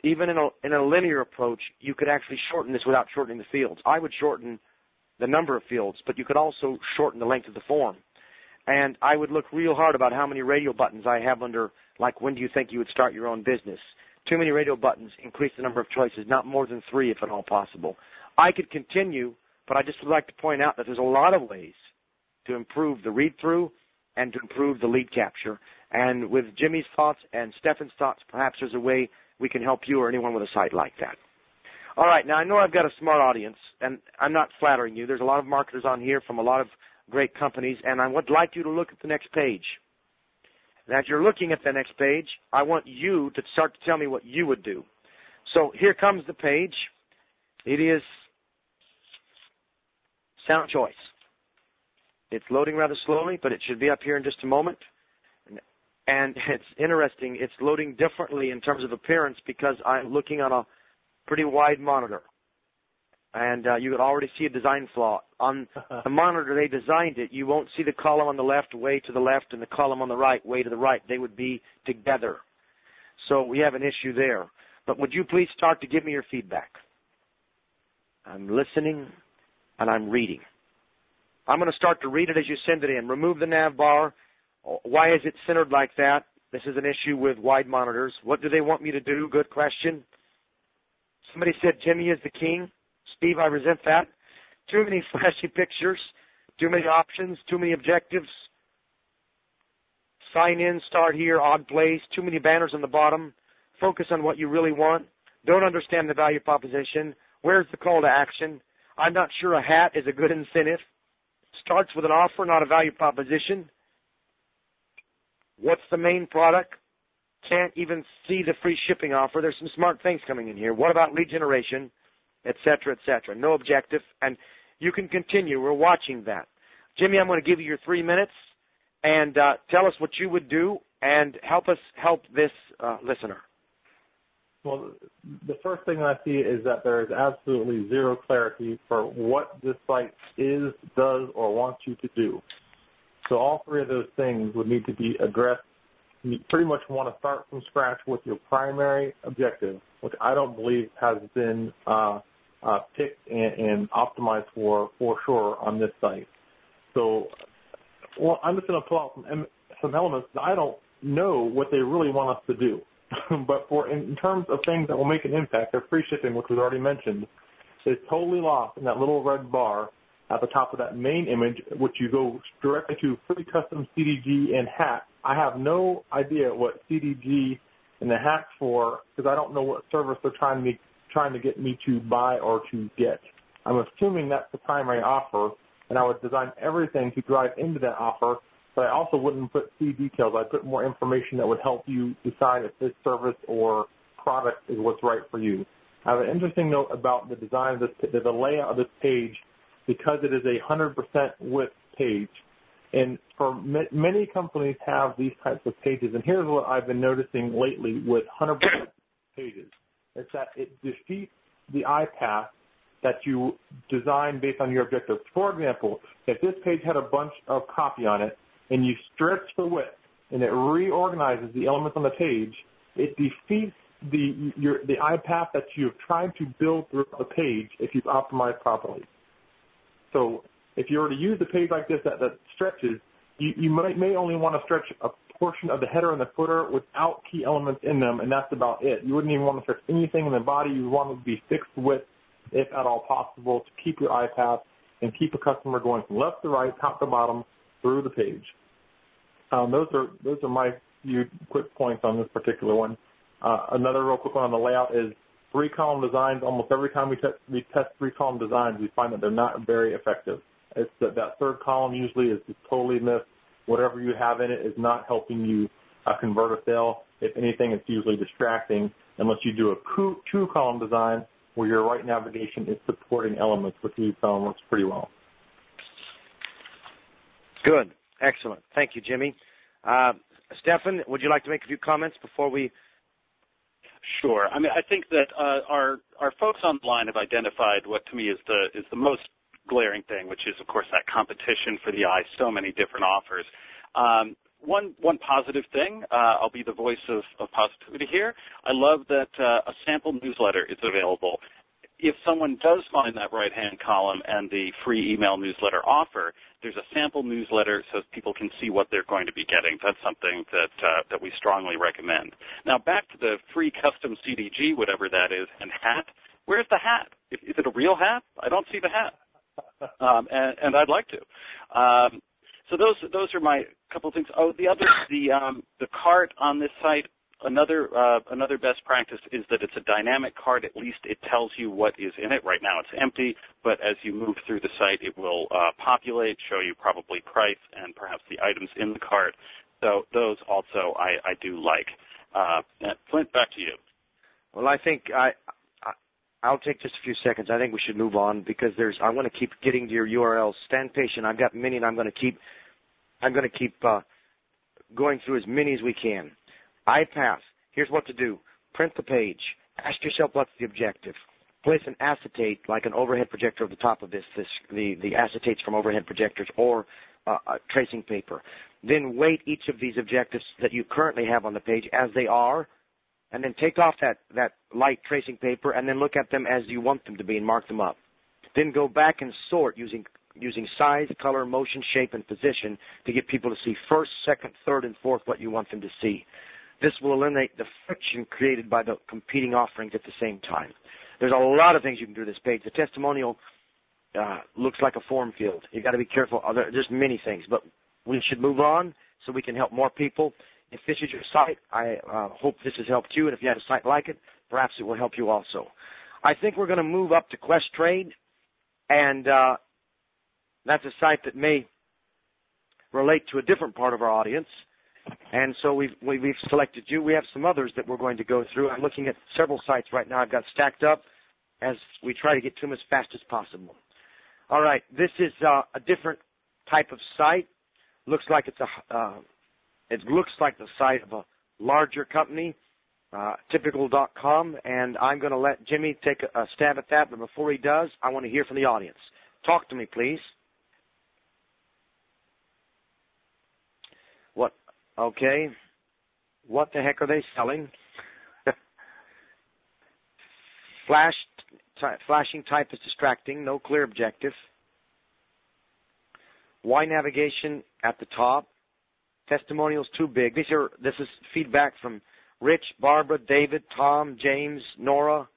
even in a, in a linear approach, you could actually shorten this without shortening the fields. I would shorten the number of fields, but you could also shorten the length of the form. and I would look real hard about how many radio buttons I have under, like, when do you think you would start your own business? Too many radio buttons, increase the number of choices, not more than three if at all possible. I could continue, but I just would like to point out that there's a lot of ways to improve the read through and to improve the lead capture. And with Jimmy's thoughts and Stefan's thoughts, perhaps there's a way we can help you or anyone with a site like that. All right, now I know I've got a smart audience, and I'm not flattering you. There's a lot of marketers on here from a lot of great companies, and I would like you to look at the next page. And as you're looking at the next page, I want you to start to tell me what you would do. So here comes the page. It is sound choice. It's loading rather slowly, but it should be up here in just a moment. And it's interesting. It's loading differently in terms of appearance because I'm looking on a pretty wide monitor. And uh, you could already see a design flaw. On the monitor they designed it, you won't see the column on the left way to the left and the column on the right way to the right. They would be together. So we have an issue there. But would you please start to give me your feedback? I'm listening and I'm reading. I'm going to start to read it as you send it in. Remove the nav bar. Why is it centered like that? This is an issue with wide monitors. What do they want me to do? Good question. Somebody said Jimmy is the king. Steve, I resent that. Too many flashy pictures, too many options, too many objectives. Sign in, start here, odd place, too many banners on the bottom. Focus on what you really want. Don't understand the value proposition. Where's the call to action? I'm not sure a hat is a good incentive. Starts with an offer, not a value proposition. What's the main product? Can't even see the free shipping offer. There's some smart things coming in here. What about lead generation? et cetera, et cetera. No objective, and you can continue. We're watching that. Jimmy, I'm going to give you your three minutes and uh, tell us what you would do and help us help this uh, listener. Well, the first thing I see is that there is absolutely zero clarity for what this site is, does, or wants you to do. So all three of those things would need to be addressed. You pretty much want to start from scratch with your primary objective, which I don't believe has been uh, uh, picked and, and optimized for for sure on this site. So, well, I'm just going to pull out some some elements that I don't know what they really want us to do. but for in, terms of things that will make an impact, their free shipping, which was already mentioned, is totally lost in that little red bar at the top of that main image, which you go directly to free custom CDG and hat. I have no idea what CDG and the hat's for because I don't know what service they're trying to trying to get me to buy or to get. I'm assuming that's the primary offer, and I would design everything to drive into that offer, but I also wouldn't put fee details. I'd put more information that would help you decide if this service or product is what's right for you. I have an interesting note about the design of this, the layout of this page, because it is a 100% width page. And for many companies have these types of pages. And here's what I've been noticing lately with 100% pages is that it defeats the eye path that you design based on your objectives. For example, if this page had a bunch of copy on it and you stretch the width and it reorganizes the elements on the page, it defeats the your the eye path that you've tried to build throughout the page if you've optimized properly. So if you were to use a page like this that, that stretches, you, you might may only want to stretch a portion of the header and the footer without key elements in them, and that's about it. You wouldn't even want to stretch anything in the body. You want it to be fixed width, if at all possible, to keep your eye path and keep a customer going from left to right, top to bottom, through the page. Um, those are my few quick points on this particular one. Uh, another real quick one on the layout is three column designs. Almost every time we, te- we test three column designs, we find that they're not very effective. It's that, third column usually is totally missed whatever you have in it is not helping you uh, convert a sale. If anything, it's usually distracting unless you do a two column design where your right navigation is supporting elements, which we found works pretty well. Good. Excellent. Thank you, Jimmy. Uh, Stefan, would you like to make a few comments before we? Sure. I mean, I think that uh, our our folks online have identified what to me is the is the most glaring thing, which is, of course, that competition for the eye. So many different offers. Um, one one positive thing, uh, I'll be the voice of, of positivity here. I love that uh, a sample newsletter is available. If someone does find that right hand column and the free email newsletter offer, there's a sample newsletter so people can see what they're going to be getting. That's something that uh, that we strongly recommend. Now back to the free custom CDG, whatever that is, and hat. Where's the hat? Is, it a real hat? I don't see the hat, um, and, and I'd like to. Um, so those those are my couple of things. Oh, the other the um, the cart on this site another uh, another best practice is that it's a dynamic cart. At least it tells you what is in it. Right now it's empty, but as you move through the site, it will uh, populate, show you probably price and perhaps the items in the cart. So those also I, I do like. Uh, Flint, back to you. Well, I think I, I I'll take just a few seconds. I think we should move on because there's I want to keep getting to your URLs. Stand patient. I've got many, and I'm going to keep I'm going to keep uh, going through as many as we can. iPath, here's what to do. Print the page. Ask yourself what's the objective. Place an acetate, like an overhead projector over the top of this, this the, the acetates from overhead projectors, or uh, tracing paper. Then weight each of these objectives that you currently have on the page as they are, and then take off that, that light tracing paper and then look at them as you want them to be and mark them up. Then go back and sort using using size, color, motion, shape, and position to get people to see first, second, third, and fourth what you want them to see. This will eliminate the friction created by the competing offerings at the same time. There's a lot of things you can do to this page. The testimonial uh, looks like a form field. You've got to be careful. There's many things, but we should move on so we can help more people. If this is your site, I uh, hope this has helped you, and if you have a site like it, perhaps it will help you also. I think we're going to move up to Quest Trade, and uh, that's a site that may relate to a different part of our audience. And so we've, we've selected you. We have some others that we're going to go through. I'm looking at several sites right now I've got stacked up as we try to get to them as fast as possible. All right, this is uh, a different type of site. Looks like it's a, uh, it looks like the site of a larger company, uh, typical.com, and I'm going to let Jimmy take a, a stab at that. But before he does, I want to hear from the audience. Talk to me, please. Okay. What the heck are they selling? Flash, flashing type is distracting. No clear objective. Why navigation at the top? Testimonials too big. These are this is feedback from Rich, Barbara, David, Tom, James, Nora.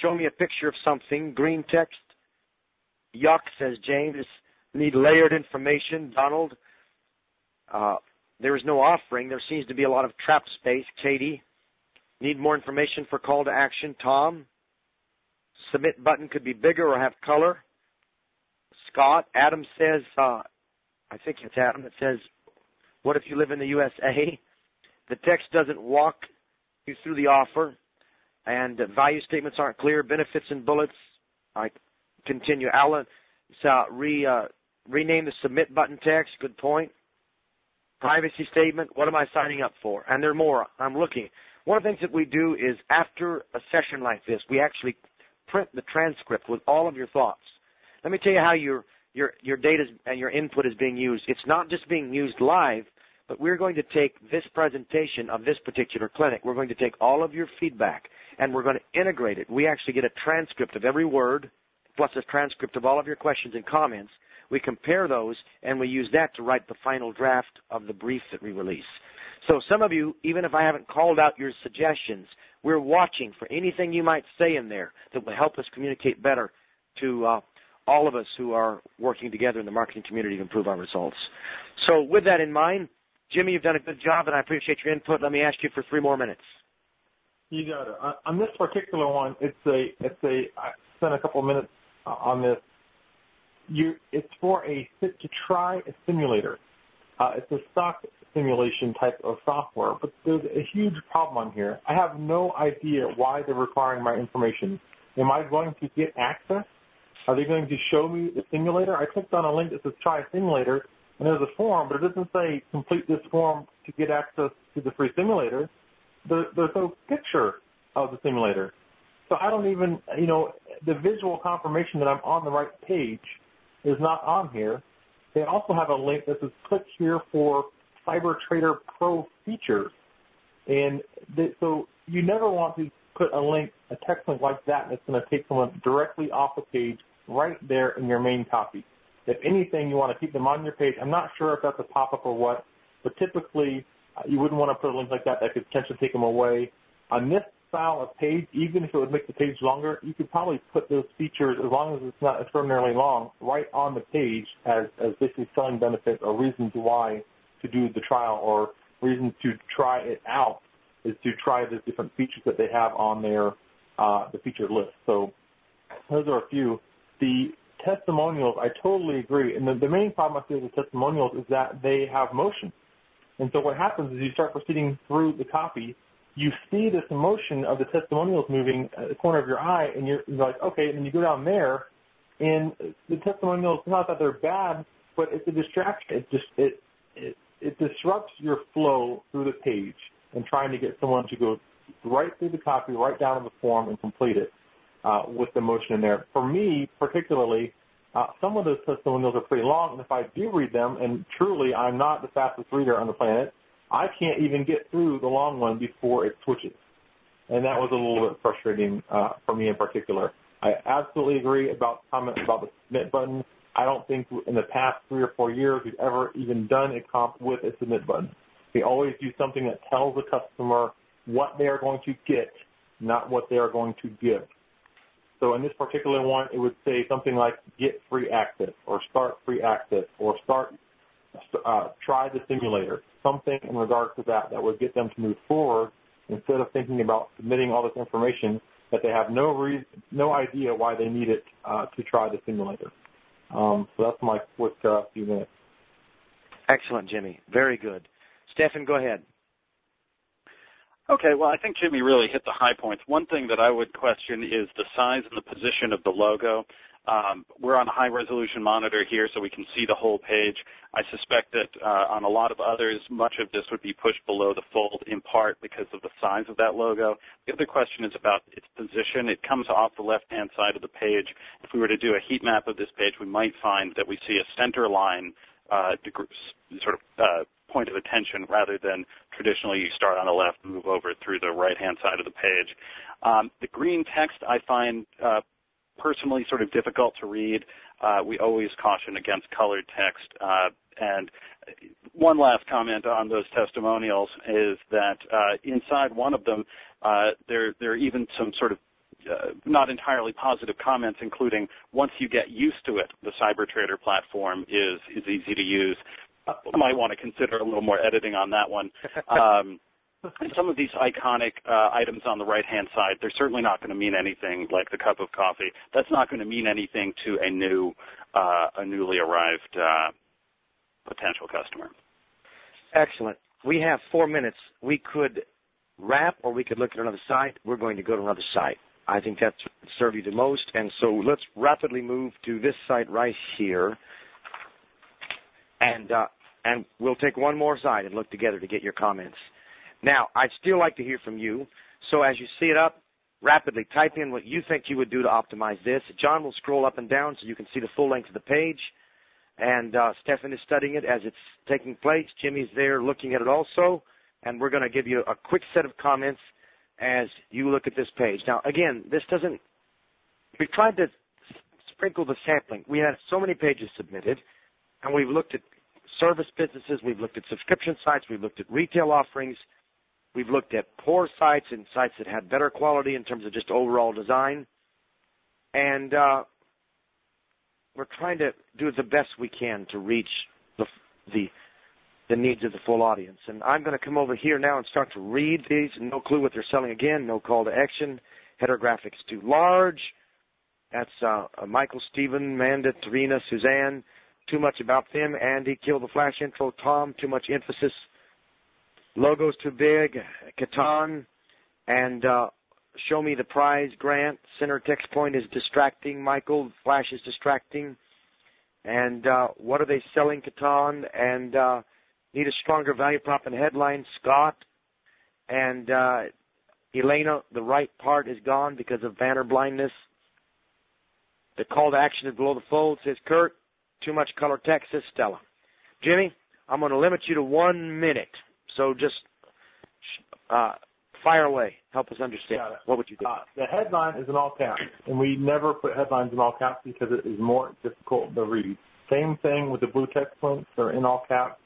Show me a picture of something. Green text. Yuck, says James. Need layered information. Donald. Uh, there is no offering. There seems to be a lot of trap space. Katie, need more information for call to action. Tom, submit button could be bigger or have color. Scott, Adam says, uh, I think it's Adam that says, what if you live in the USA? The text doesn't walk you through the offer, and value statements aren't clear. Benefits and bullets. I continue. Alan, so re uh, rename the submit button text. Good point privacy statement. What am I signing up for? And there are more. I'm looking. One of the things that we do is after a session like this, we actually print the transcript with all of your thoughts. Let me tell you how your your your data and your input is being used. It's not just being used live, but we're going to take this presentation of this particular clinic. We're going to take all of your feedback and we're going to integrate it. We actually get a transcript of every word plus a transcript of all of your questions and comments we compare those and we use that to write the final draft of the brief that we release. So some of you, even if I haven't called out your suggestions, we're watching for anything you might say in there that will help us communicate better to uh, all of us who are working together in the marketing community to improve our results. So with that in mind, Jimmy, you've done a good job and I appreciate your input. Let me ask you for three more minutes. You got it. On this particular one, it's a, it's a, I spent a couple of minutes on this it's for a sit to try a simulator. Uh, it's a stock simulation type of software, but there's a huge problem on here. I have no idea why they're requiring my information. Am I going to get access? Are they going to show me the simulator? I clicked on a link that says try simulator, and there's a form, but it doesn't say complete this form to get access to the free simulator. There, there's no picture of the simulator. So I don't even, you know, the visual confirmation that I'm on the right page is not on here. They also have a link that says click here for CyberTrader Pro features. And they, so you never want to put a link, a text link like that that's going to take someone directly off the page right there in your main copy. If anything, you want to keep them on your page. I'm not sure if that's a pop-up or what, but typically uh, you wouldn't want to put a link like that that could potentially take them away. On this style of page, even if it would make the page longer, you could probably put those features, as long as it's not extraordinarily long, right on the page as, as basically selling benefits or reasons why to do the trial or reasons to try it out is to try the different features that they have on their uh, the featured list. So those are a few. The testimonials, I totally agree. And the, the main problem I see with the testimonials is that they have motion. And so what happens is you start proceeding through the copy, you see this motion of the testimonials moving at the corner of your eye, and you're, you're like, okay, and then you go down there, and the testimonials, not that they're bad, but it's a distraction. It just it it, it disrupts your flow through the page and trying to get someone to go right through the copy, right down to the form, and complete it uh, with the motion in there. For me, particularly, uh, some of those testimonials are pretty long, and if I do read them, and truly I'm not the fastest reader on the planet, I can't even get through the long one before it switches. And that was a little bit frustrating uh, for me in particular. I absolutely agree about comment about the submit button. I don't think in the past three or four years we've ever even done a comp with a submit button. We always do something that tells the customer what they are going to get, not what they are going to give. So in this particular one, it would say something like get free access or start free access or start uh, try the simulator, something in regards to that that would get them to move forward instead of thinking about submitting all this information that they have no reason, no idea why they need it uh, to try the simulator. Um, so that's my quick uh, few minutes. Excellent, Jimmy. Very good. Stefan, go ahead. Okay, well, I think Jimmy really hit the high points. One thing that I would question is the size and the position of the logo. Um, we're on a high resolution monitor here, so we can see the whole page. I suspect that uh, on a lot of others, much of this would be pushed below the fold in part because of the size of that logo. The other question is about its position. It comes off the left-hand side of the page. If we were to do a heat map of this page, we might find that we see a center line uh, sort of uh, point of attention rather than traditionally you start on the left and move over through the right-hand side of the page. Um, the green text I find uh, personally sort of difficult to read. Uh, we always caution against colored text. Uh, and one last comment on those testimonials is that uh, inside one of them, uh, there, there are even some sort of uh, not entirely positive comments, including once you get used to it, the CyberTrader platform is is easy to use might want to consider a little more editing on that one. Um, some of these iconic uh, items on the right-hand side, they're certainly not going to mean anything like the cup of coffee. That's not going to mean anything to a new, uh, a newly arrived uh, potential customer. Excellent. We have four minutes. We could wrap, or we could look at another site. We're going to go to another site. I think that's serve you the most. And so let's rapidly move to this site right here. And uh, and we'll take one more side and look together to get your comments. Now, I'd still like to hear from you. So as you see it up, rapidly type in what you think you would do to optimize this. John will scroll up and down so you can see the full length of the page. And uh, Stefan is studying it as it's taking place. Jimmy's there looking at it also. And we're going to give you a quick set of comments as you look at this page. Now, again, this doesn't, we've tried to sprinkle the sampling. We had so many pages submitted, and we've looked at service businesses, we've looked at subscription sites, we've looked at retail offerings, we've looked at poor sites and sites that had better quality in terms of just overall design. And uh, we're trying to do the best we can to reach the, the the needs of the full audience. And I'm going to come over here now and start to read these. No clue what they're selling again. No call to action. Header graphics too large. That's uh, Michael, Stephen, Manda, Tarina, Suzanne too much about them. Andy, kill the flash intro. Tom, too much emphasis. Logos too big. Catan, and uh, show me the prize. Grant, center text point is distracting. Michael, flash is distracting. And uh, what are they selling, Catan? And uh, need a stronger value prop and headline. Scott and uh, Elena, the right part is gone because of banner blindness. The call to action is below the fold, says Kurt. Too much color text, says Stella. Jimmy, I'm going to limit you to one minute. So just uh, fire away. Help us understand. What would you do? Uh, the headline is in all caps, and we never put headlines in all caps because it is more difficult to read. Same thing with the blue text links that are in all caps.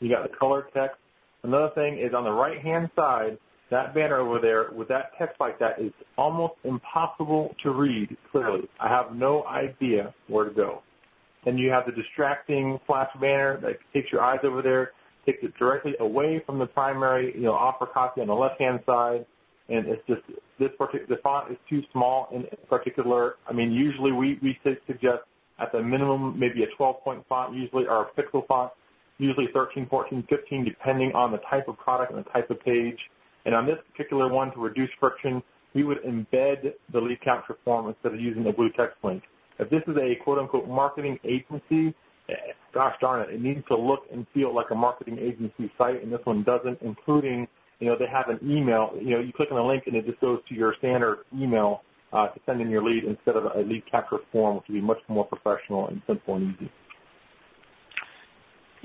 You got the color text. Another thing is on the right hand side, that banner over there with that text like that is almost impossible to read clearly. I have no idea where to go. Then you have the distracting flash banner that takes your eyes over there, takes it directly away from the primary, you know, offer copy on the left hand side. And it's just this particular the font is too small in particular. I mean, usually we we suggest at the minimum maybe a 12 point font usually or a pixel font, usually 13, 14, 15 depending on the type of product and the type of page. And on this particular one, to reduce friction, we would embed the lead capture form instead of using a blue text link. If this is a quote-unquote marketing agency, gosh darn it, it needs to look and feel like a marketing agency site, and this one doesn't, including, you know, they have an email. You know, you click on a link and it just goes to your standard email uh, to send in your lead instead of a lead capture form, which would be much more professional and simple and easy.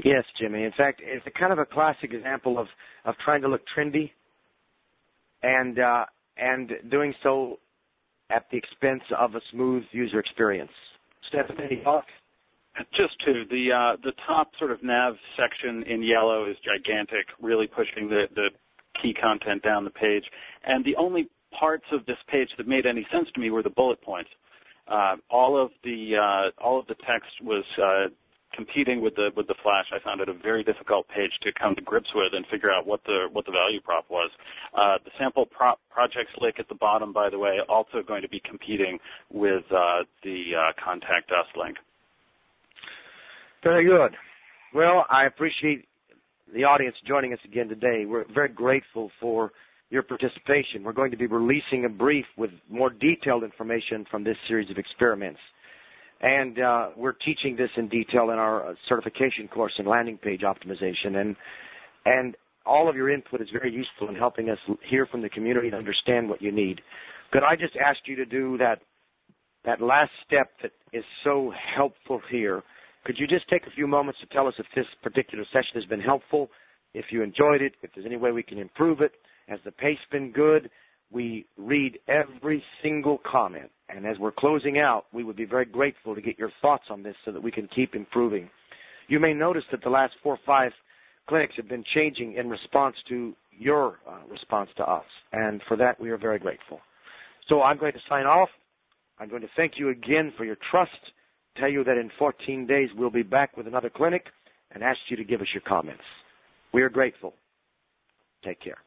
Yes, Jimmy. In fact, it's a kind of a classic example of, of trying to look trendy and uh, and doing so at the expense of a smooth user experience. Thoughts? Just two. The uh, the top sort of nav section in yellow is gigantic, really pushing the, the key content down the page. And the only parts of this page that made any sense to me were the bullet points. Uh, all of the uh, all of the text was uh, competing with the with the Flash, I found it a very difficult page to come to grips with and figure out what the what the value prop was. Uh, the sample prop projects link at the bottom, by the way, also going to be competing with uh, the uh, contact us link. Very good. Well, I appreciate the audience joining us again today. We're very grateful for your participation. We're going to be releasing a brief with more detailed information from this series of experiments. And uh, we're teaching this in detail in our uh, certification course in landing page optimization. And and all of your input is very useful in helping us hear from the community and understand what you need. Could I just ask you to do that that last step that is so helpful here? Could you just take a few moments to tell us if this particular session has been helpful, if you enjoyed it, if there's any way we can improve it? Has the pace been good? We read every single comment. And as we're closing out, we would be very grateful to get your thoughts on this so that we can keep improving. You may notice that the last four or five clinics have been changing in response to your uh, response to us. And for that, we are very grateful. So I'm going to sign off. I'm going to thank you again for your trust, tell you that in 14 days we'll be back with another clinic, and ask you to give us your comments. We are grateful. Take care.